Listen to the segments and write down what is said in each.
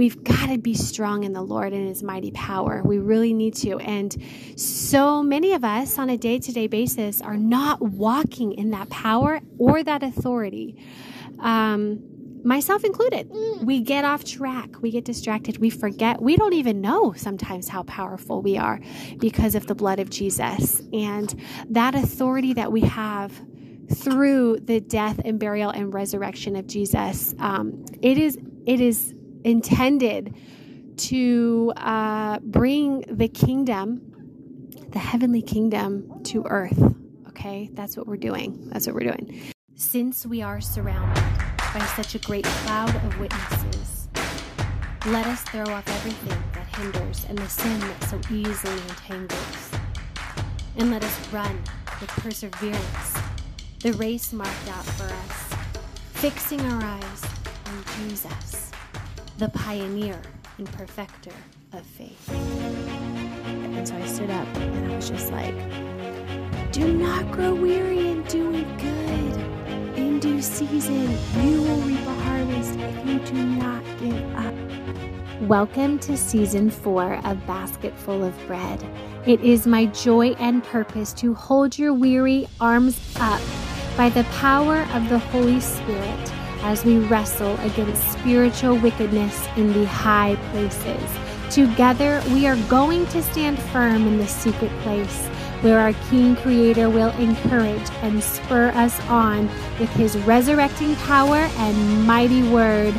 we've got to be strong in the Lord and His mighty power. We really need to. And so many of us on a day to day basis are not walking in that power or that authority. Um, myself included. We get off track, we get distracted, we forget. We don't even know sometimes how powerful we are because of the blood of Jesus and that authority that we have through the death and burial and resurrection of Jesus. Um, it is it is intended to uh, bring the kingdom, the heavenly kingdom, to earth. Okay, that's what we're doing. That's what we're doing. Since we are surrounded by such a great cloud of witnesses, let us throw off everything that hinders and the sin that so easily entangles. And let us run with perseverance the race marked out for us, fixing our eyes on Jesus, the pioneer and perfecter of faith. And so I stood up and I was just like, do not grow weary in doing good. In due season, you will reap a harvest if you do not give up. Welcome to season four of Basketful of Bread. It is my joy and purpose to hold your weary arms up by the power of the Holy Spirit as we wrestle against spiritual wickedness in the high places. Together, we are going to stand firm in the secret place where our King Creator will encourage and spur us on with his resurrecting power and mighty word.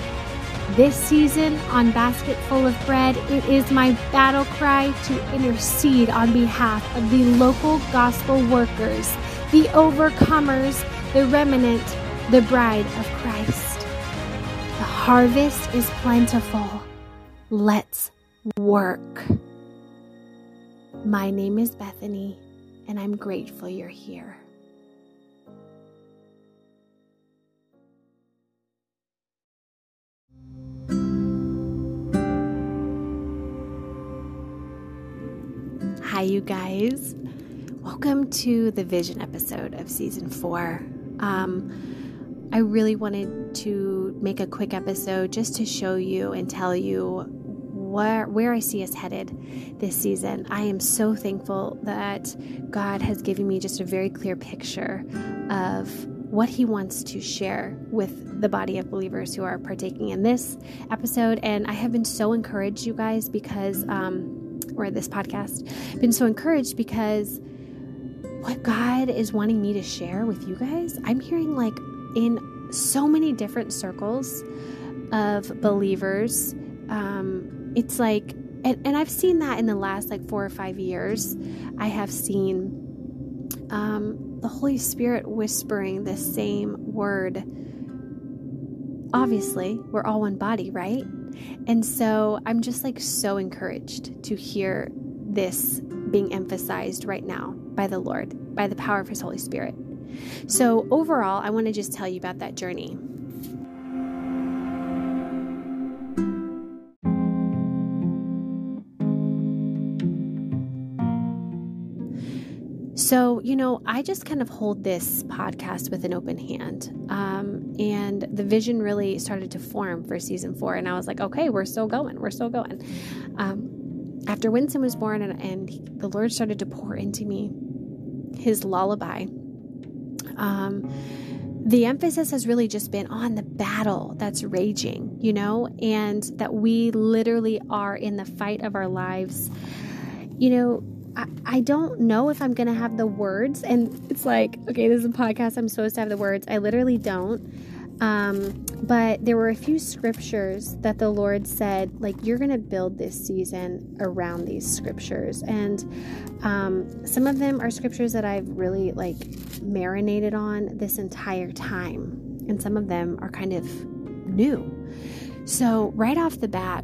This season on Basketful of Bread, it is my battle cry to intercede on behalf of the local gospel workers the overcomers, the remnant, the bride of Christ. The harvest is plentiful. Let's work. My name is Bethany, and I'm grateful you're here. Hi, you guys. Welcome to the vision episode of season four. Um, I really wanted to make a quick episode just to show you and tell you where where I see us headed this season. I am so thankful that God has given me just a very clear picture of what he wants to share with the body of believers who are partaking in this episode. And I have been so encouraged, you guys, because, um, or this podcast, been so encouraged because what God is wanting me to share with you guys, I'm hearing like in so many different circles of believers. Um, it's like, and, and I've seen that in the last like four or five years. I have seen um, the Holy Spirit whispering the same word. Obviously, we're all one body, right? And so I'm just like so encouraged to hear this being emphasized right now by the Lord, by the power of His Holy Spirit. So, overall, I want to just tell you about that journey. So, you know, I just kind of hold this podcast with an open hand. Um, and the vision really started to form for season four. And I was like, okay, we're still going. We're still going. Um, after Winston was born and, and the Lord started to pour into me his lullaby, um, the emphasis has really just been on the battle that's raging, you know, and that we literally are in the fight of our lives. You know, I, I don't know if I'm going to have the words. And it's like, okay, this is a podcast. I'm supposed to have the words. I literally don't. Um, but there were a few scriptures that the Lord said, like, you're going to build this season around these scriptures. And um, some of them are scriptures that I've really, like, marinated on this entire time. And some of them are kind of new. So, right off the bat,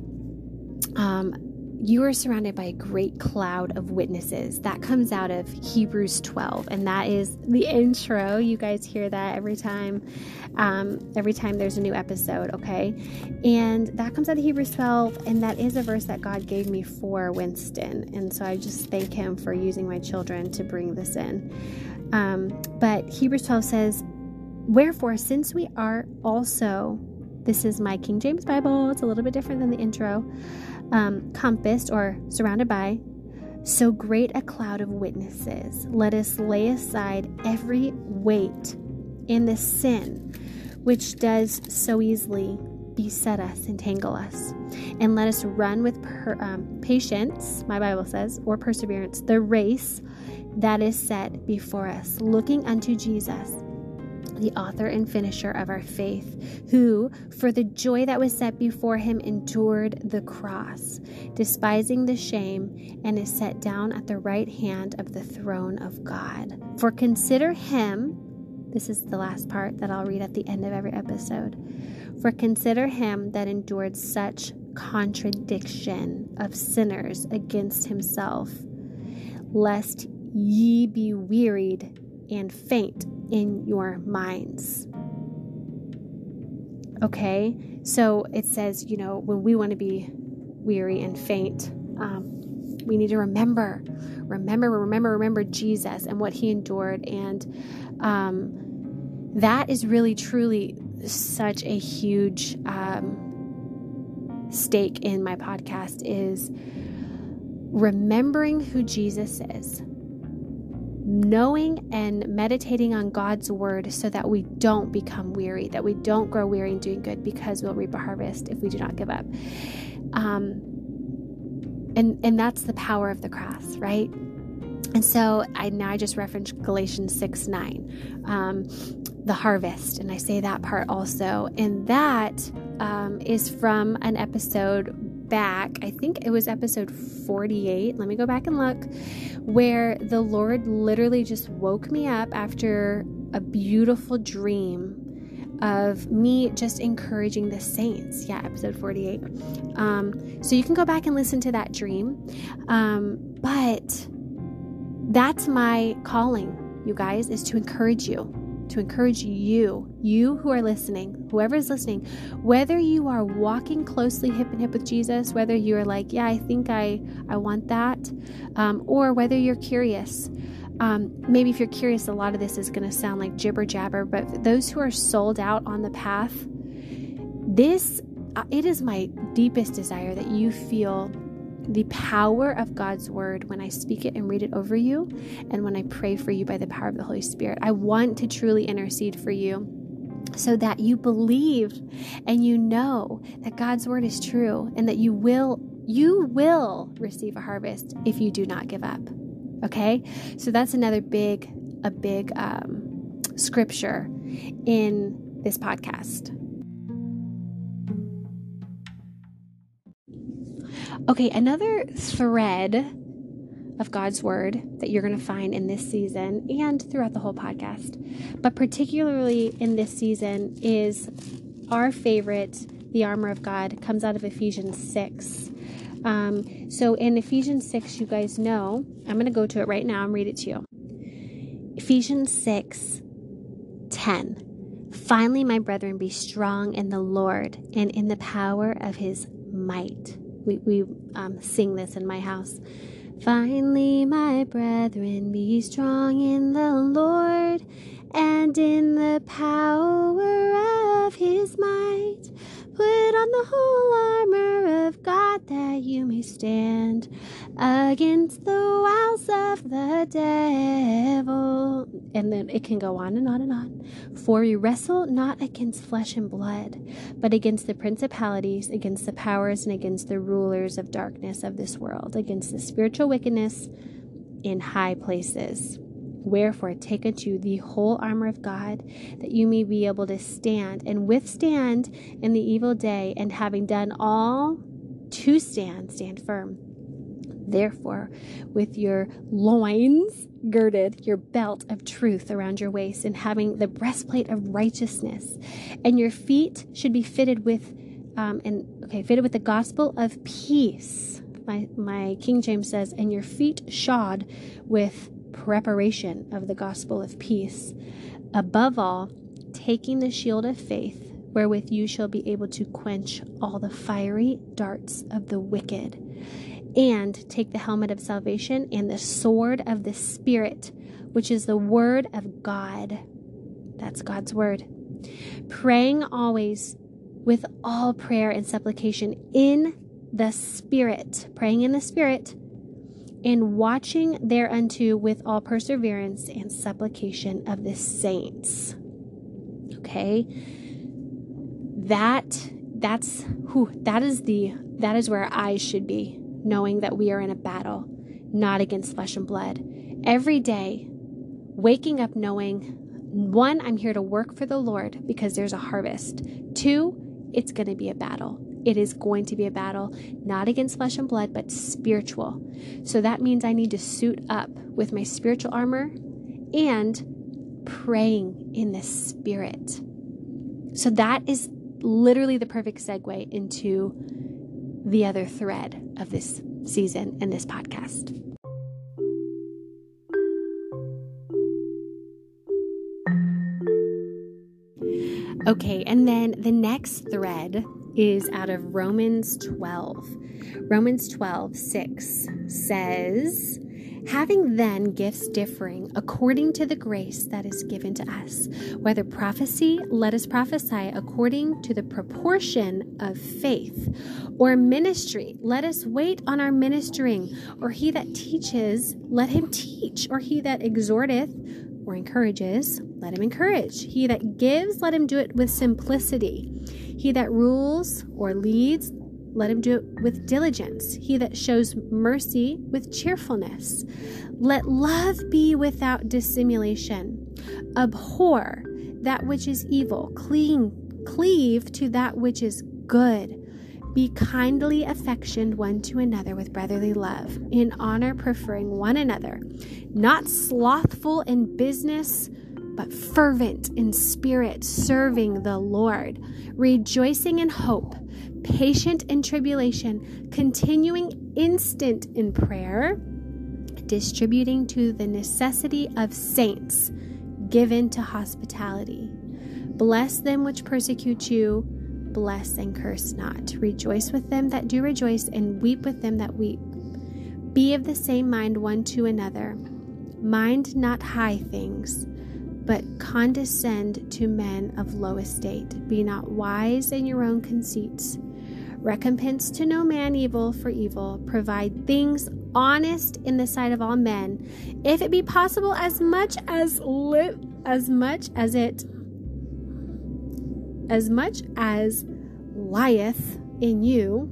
um, you are surrounded by a great cloud of witnesses. That comes out of Hebrews 12, and that is the intro. You guys hear that every time, um, every time there's a new episode, okay? And that comes out of Hebrews 12, and that is a verse that God gave me for Winston. And so I just thank Him for using my children to bring this in. Um, but Hebrews 12 says, Wherefore, since we are also This is my King James Bible. It's a little bit different than the intro. Um, compassed or surrounded by so great a cloud of witnesses. Let us lay aside every weight in the sin which does so easily beset us, entangle us. And let us run with per, um, patience, my Bible says, or perseverance, the race that is set before us, looking unto Jesus, the author and finisher of our faith, who, for the joy that was set before him, endured the cross, despising the shame, and is set down at the right hand of the throne of God. For consider him, this is the last part that I'll read at the end of every episode. For consider him that endured such contradiction of sinners against himself, lest ye be wearied and faint in your minds. Okay, so it says, you know, when we want to be weary and faint, um, we need to remember, remember, remember, remember Jesus and what he endured. And um, that is really, truly such a huge um, stake in my podcast is remembering who Jesus is knowing and meditating on God's word so that we don't become weary, that we don't grow weary in doing good because we'll reap a harvest if we do not give up. Um, and and that's the power of the cross, right? And so I now I just referenced Galatians 6 9, um, the harvest, and I say that part also. And that um, is from an episode back, I think it was episode 48. Let me go back and look, where the Lord literally just woke me up after a beautiful dream of me just encouraging the saints. Yeah, episode 48. Um, so you can go back and listen to that dream. Um, but that's my calling, you guys, is to encourage you to encourage you, you who are listening, whoever is listening, whether you are walking closely hip and hip with Jesus, whether you are like, yeah, I think I, I want that, um, or whether you're curious. Um, maybe if you're curious, a lot of this is going to sound like jibber jabber, but those who are sold out on the path, this, uh, it is my deepest desire that you feel the power of God's word when I speak it and read it over you, and when I pray for you by the power of the Holy Spirit. I want to truly intercede for you so that you believe and you know that God's word is true and that you will you will receive a harvest if you do not give up. Okay? So that's another big a big um, scripture in this podcast. Okay, another thread of God's word that you're going to find in this season and throughout the whole podcast, but particularly in this season, is our favorite, the armor of God, comes out of Ephesians 6. Um, so in Ephesians 6, you guys know, I'm going to go to it right now and read it to you. Ephesians 6 10. Finally, my brethren, be strong in the Lord and in the power of his might we, we um, sing this in my house. Finally, my brethren, be strong in the Lord and in the power of his might. Put on the whole armor of God that you may stand against the wiles of the devil. And then it can go on and on and on. For we wrestle not against flesh and blood, but against the principalities, against the powers, and against the rulers of darkness of this world, against the spiritual wickedness in high places. Wherefore, take unto you the whole armor of God, that you may be able to stand and withstand in the evil day, and having done all to stand, stand firm. Therefore, with your loins girded, your belt of truth around your waist, and having the breastplate of righteousness, and your feet should be fitted with, um, and okay, fitted with the gospel of peace. My my King James says, and your feet shod with preparation of the gospel of peace. Above all, taking the shield of faith, wherewith you shall be able to quench all the fiery darts of the wicked. And take the helmet of salvation and the sword of the Spirit, which is the word of God. That's God's word. Praying always with all prayer and supplication in the Spirit, praying in the Spirit, and watching thereunto with all perseverance and supplication of the saints. Okay? That that's who that is the that is where I should be, knowing that we are in a battle, not against flesh and blood. Every day, waking up knowing one, I'm here to work for the Lord because there's a harvest. Two, it's going to be a battle. It is going to be a battle, not against flesh and blood, but spiritual. So that means I need to suit up with my spiritual armor and praying in the spirit. So that is literally the perfect segue into the other thread of this season and this podcast. Okay, and then the next thread is out of Romans 12. Romans 12, 6 says, Having then gifts differing according to the grace that is given to us, whether prophecy, let us prophesy according to the proportion of faith, or ministry, let us wait on our ministering, or he that teaches, let him teach, or he that exhorteth, or encourages, let him encourage. He that gives, let him do it with simplicity. He that rules or leads, let him do it with diligence. He that shows mercy with cheerfulness. Let love be without dissimulation. Abhor that which is evil. Cling, cleave to that which is good. Be kindly affectioned one to another with brotherly love, in honor preferring one another, not slothful in business, but fervent in spirit, serving the Lord, rejoicing in hope patient in tribulation, continuing instant in prayer, distributing to the necessity of saints, given to hospitality. Bless them which persecute you, bless and curse not. Rejoice with them that do rejoice, and weep with them that weep. Be of the same mind one to another. Mind not high things, but condescend to men of low estate. Be not wise in your own conceits. Recompense to no man evil for evil. Provide things honest in the sight of all men, if it be possible, as much as as much as it as much as lieth in you,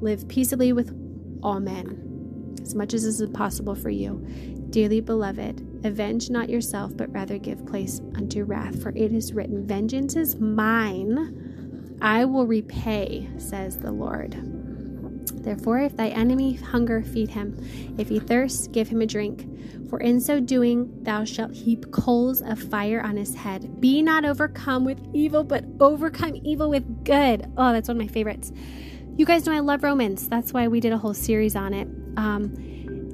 live peaceably with all men, as much as is possible for you. Dearly beloved, avenge not yourself, but rather give place unto wrath, for it is written, Vengeance is mine I will repay, says the Lord. Therefore, if thy enemy hunger, feed him. If he thirst, give him a drink. For in so doing, thou shalt heap coals of fire on his head. Be not overcome with evil, but overcome evil with good. Oh, that's one of my favorites. You guys know I love Romans. That's why we did a whole series on it. Um,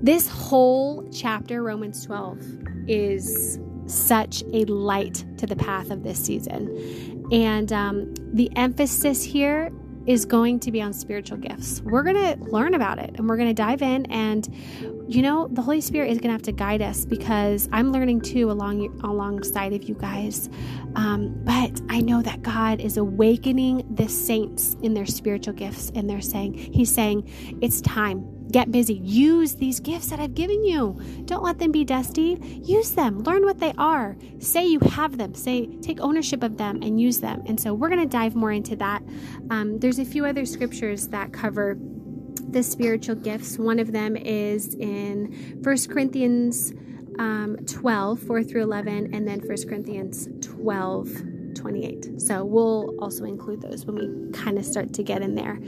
this whole chapter, Romans 12, is such a light to the path of this season. And um, the emphasis here is going to be on spiritual gifts. We're going to learn about it and we're going to dive in. And, you know, the Holy Spirit is going to have to guide us because I'm learning too along alongside of you guys. Um, but I know that God is awakening the saints in their spiritual gifts and they're saying, He's saying, it's time Get busy. Use these gifts that I've given you. Don't let them be dusty. Use them. Learn what they are. Say you have them. Say, take ownership of them and use them. And so we're going to dive more into that. Um, there's a few other scriptures that cover the spiritual gifts. One of them is in First Corinthians um, 12, 4 through 11, and then First Corinthians 12, 28. So we'll also include those when we kind of start to get in there.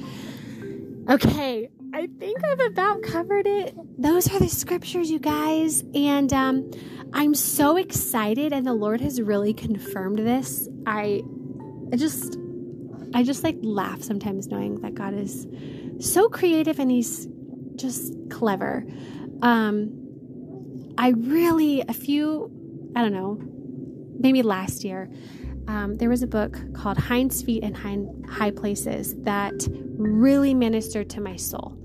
Okay, I think I've about covered it. Those are the scriptures, you guys. And um, I'm so excited, and the Lord has really confirmed this. I, I just, I just like laugh sometimes knowing that God is so creative and He's just clever. Um, I really, a few, I don't know, maybe last year, um, there was a book called Hinds Feet and High, High Places that really ministered to my soul.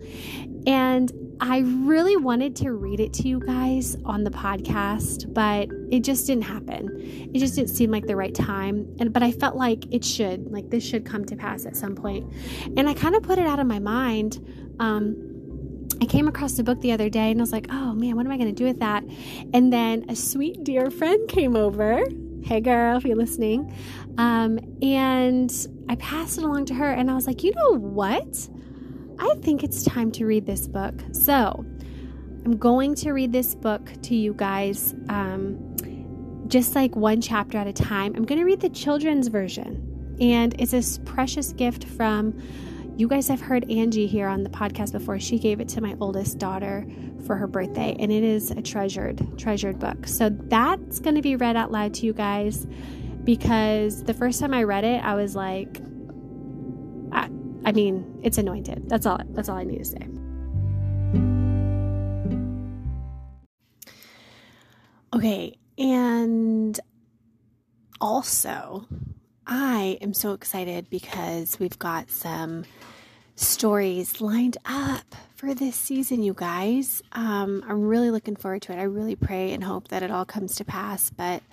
And I really wanted to read it to you guys on the podcast, but it just didn't happen. It just didn't seem like the right time. And but I felt like it should, like this should come to pass at some point. And I kind of put it out of my mind. Um, I came across the book the other day and I was like, oh man, what am I going to do with that? And then a sweet dear friend came over. Hey girl, if you're listening. Um, and I passed it along to her and I was like, you know what? I think it's time to read this book. So I'm going to read this book to you guys, um, just like one chapter at a time. I'm going to read the children's version, and it's a precious gift from. You guys have heard Angie here on the podcast before. She gave it to my oldest daughter for her birthday, and it is a treasured, treasured book. So that's going to be read out loud to you guys because the first time I read it, I was like, I mean, it's anointed. That's all that's all I need to say. Okay, and also I am so excited because we've got some stories lined up for this season, you guys. Um, I'm really looking forward to it. I really pray and hope that it all comes to pass. But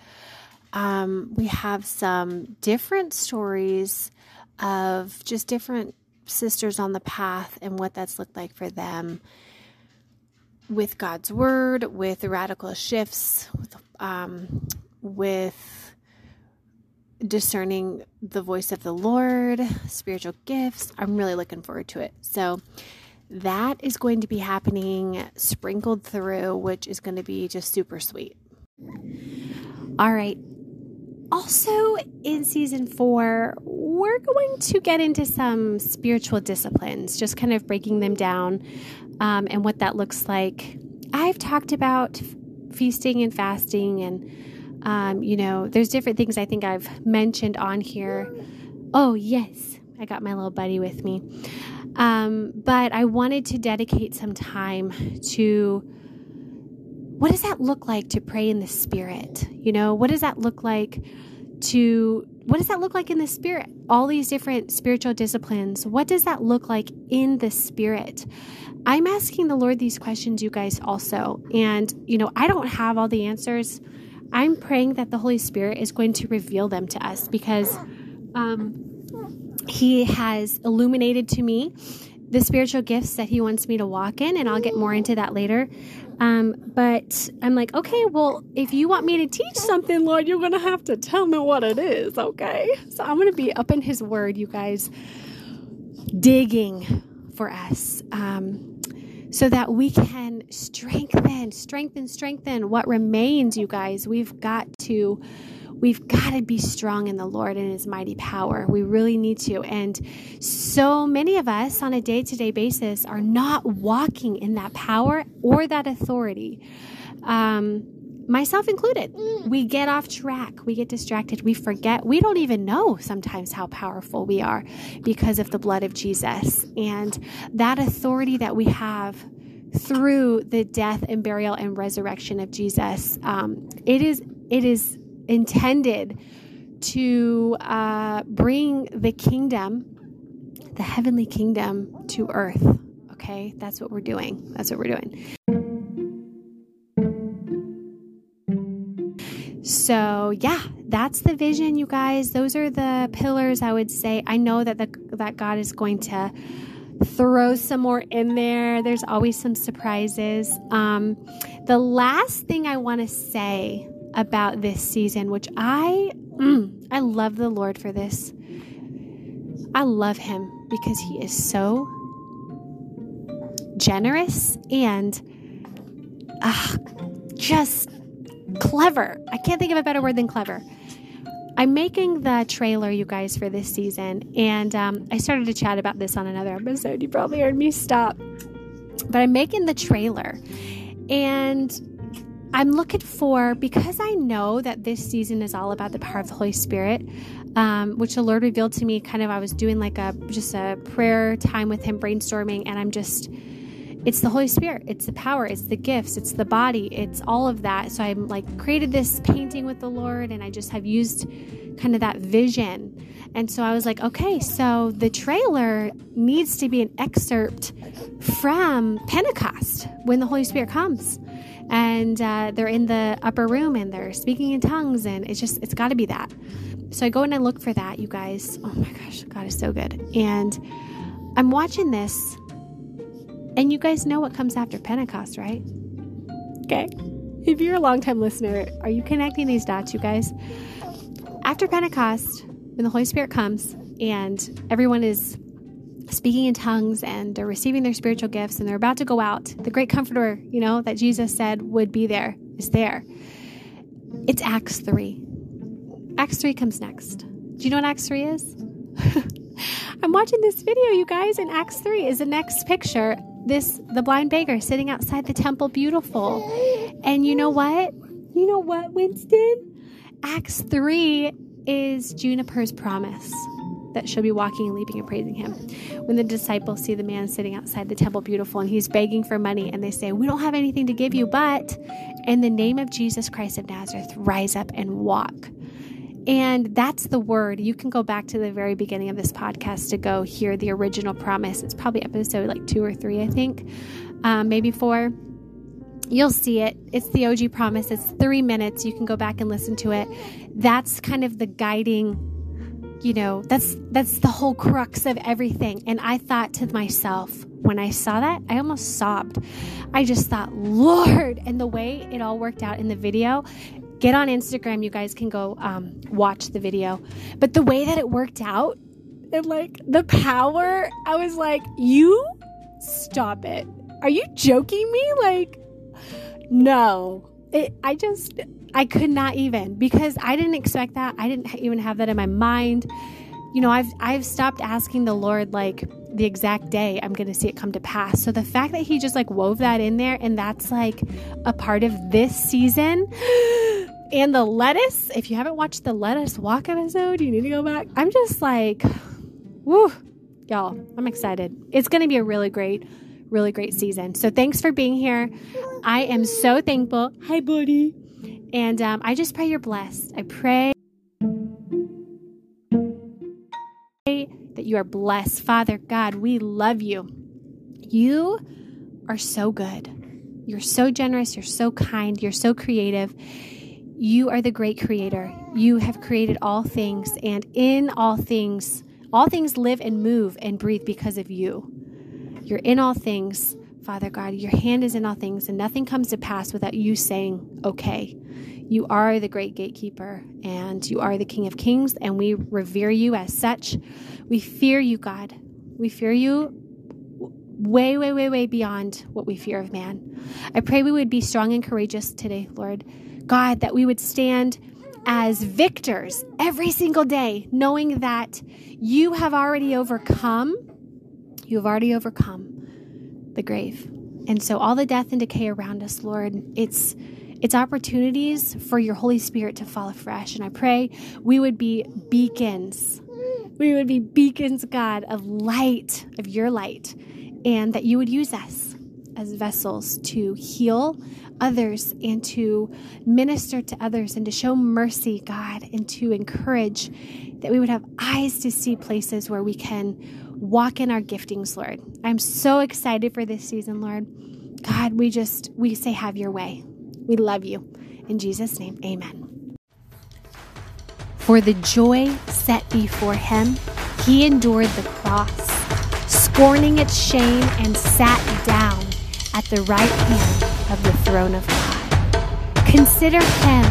um, we have some different stories of just different sisters on the path and what that's looked like for them with God's word, with radical shifts, with, um, with discerning the voice of the Lord, spiritual gifts. I'm really looking forward to it. So, that is going to be happening sprinkled through, which is going to be just super sweet. All right, also, in season four, we're going to get into some spiritual disciplines, just kind of breaking them down um, and what that looks like. I've talked about feasting and fasting, and, um, you know, there's different things I think I've mentioned on here. Oh, yes, I got my little buddy with me. Um, but I wanted to dedicate some time to what does that look like to pray in the spirit? You know, what does that look like to what does that look like in the spirit? All these different spiritual disciplines. What does that look like in the spirit? I'm asking the Lord these questions, you guys, also. And, you know, I don't have all the answers. I'm praying that the Holy Spirit is going to reveal them to us because um, He has illuminated to me the spiritual gifts that He wants me to walk in, and I'll get more into that later. Um, but I'm like, okay, well, if you want me to teach something, Lord, you're going to have to tell me what it is, okay? So I'm going to be up in His Word, you guys, digging for us. Um, so that we can strengthen, strengthen, strengthen what remains, you guys. We've got to we've got to be strong in the Lord and His mighty power. We really need to. And so many of us on a day to day basis are not walking in that power or that authority. Um, myself included. We get off track, we get distracted, we forget, we don't even know sometimes how powerful we are because of the blood of Jesus and that authority that we have through the death and burial and resurrection of Jesus. Um, it is it is intended to uh, bring the kingdom, the heavenly kingdom, to earth. Okay, that's what we're doing. That's what we're doing. So, yeah, that's the vision, you guys. Those are the pillars I would say. I know that the, that God is going to throw some more in there. There's always some surprises. Um, the last thing I want to say about this season, which I mm, I love the Lord for this. I love him because he is so generous and uh, just clever. I can't think of a better word than clever. I'm making the trailer, you guys, for this season, and um, I started to chat about this on another episode. You probably heard me stop, but I'm making the trailer, and I'm looking for, because I know that this season is all about the power of the Holy Spirit, um, which the Lord revealed to me kind of, I was doing like a, just a prayer time with Him, brainstorming, and I'm just, it's the Holy Spirit, it's the power, it's the gifts, it's the body, it's all of that. So I'm like created this painting with the Lord, and I just have used kind of that vision. And so I was like, okay, so the trailer needs to be an excerpt from Pentecost when the Holy Spirit comes. And uh, they're in the upper room and they're speaking in tongues, and it's just, it's got to be that. So I go and I look for that, you guys. Oh my gosh, God is so good. And I'm watching this, and you guys know what comes after Pentecost, right? Okay. If you're a longtime listener, are you connecting these dots, you guys? After Pentecost, when the Holy Spirit comes and everyone is speaking in tongues and they're receiving their spiritual gifts and they're about to go out, the great comforter, you know, that Jesus said would be there is there. It's Acts 3. Acts 3 comes next. Do you know what Acts 3 is? I'm watching this video, you guys, and Acts 3 is the next picture. This, the blind beggar sitting outside the temple, beautiful. And you know what? You know what, Winston? Acts 3 is Juniper's promise that she'll be walking and leaping and praising him. When the disciples see the man sitting outside the temple beautiful and he's begging for money, and they say, We don't have anything to give you, but in the name of Jesus Christ of Nazareth, rise up and walk. And that's the word. You can go back to the very beginning of this podcast to go hear the original promise. It's probably episode like two or three, I think, um, maybe four. You'll see it. It's the OG promise. It's three minutes. You can go back and listen to it. That's kind of the guiding you know that's that's the whole crux of everything and i thought to myself when i saw that i almost sobbed i just thought lord and the way it all worked out in the video get on Instagram. You guys can go um, watch the video. But the way that it worked out and like the power, I was like, you stop it. Are you joking me? Like, no. It, I just, I could not even because I didn't expect that. I didn't even have that in my mind. You know, I've I've stopped asking the Lord like the exact day I'm going to see it come to pass. So the fact that he just like wove that in there and that's like a part of this season and the lettuce, if you haven't watched the lettuce walk episode, you need to go back. I'm just like, woo, y'all, I'm excited. It's going to be a really great, really great season. So thanks for being here. I am so thankful. Hi, buddy. And um, I just pray you're blessed. I pray that you are blessed. Father God, we love you. You are so good. You're so generous. You're so kind. You're so creative. You are the great creator. You have created all things, and in all things, all things live and move and breathe because of you. You're in all things, Father God. Your hand is in all things, and nothing comes to pass without you saying, okay. You are the great gatekeeper, and you are the King of Kings, and we revere you as such. We fear you, God. We fear you way, way, way, way beyond what we fear of man. I pray we would be strong and courageous today, Lord. God, that we would stand as victors every single day, knowing that you have already overcome, you have already overcome the grave. And so all the death and decay around us, Lord, it's it's opportunities for your Holy Spirit to fall afresh. And I pray we would be beacons. We would be beacons, God, of light, of your light, and that you would use us as vessels to heal others and to minister to others and to show mercy, God, and to encourage that we would have eyes to see places where we can walk in our giftings, Lord. I'm so excited for this season, Lord. God, we just, we say, have your way. We love you. In Jesus' name, amen. For the joy set before him, he endured the cross, scorning its shame, and sat down at the right hand of the throne of God. Consider him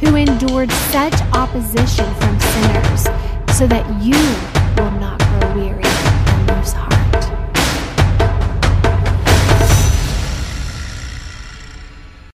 who endured such opposition from sinners so that you will not grow weary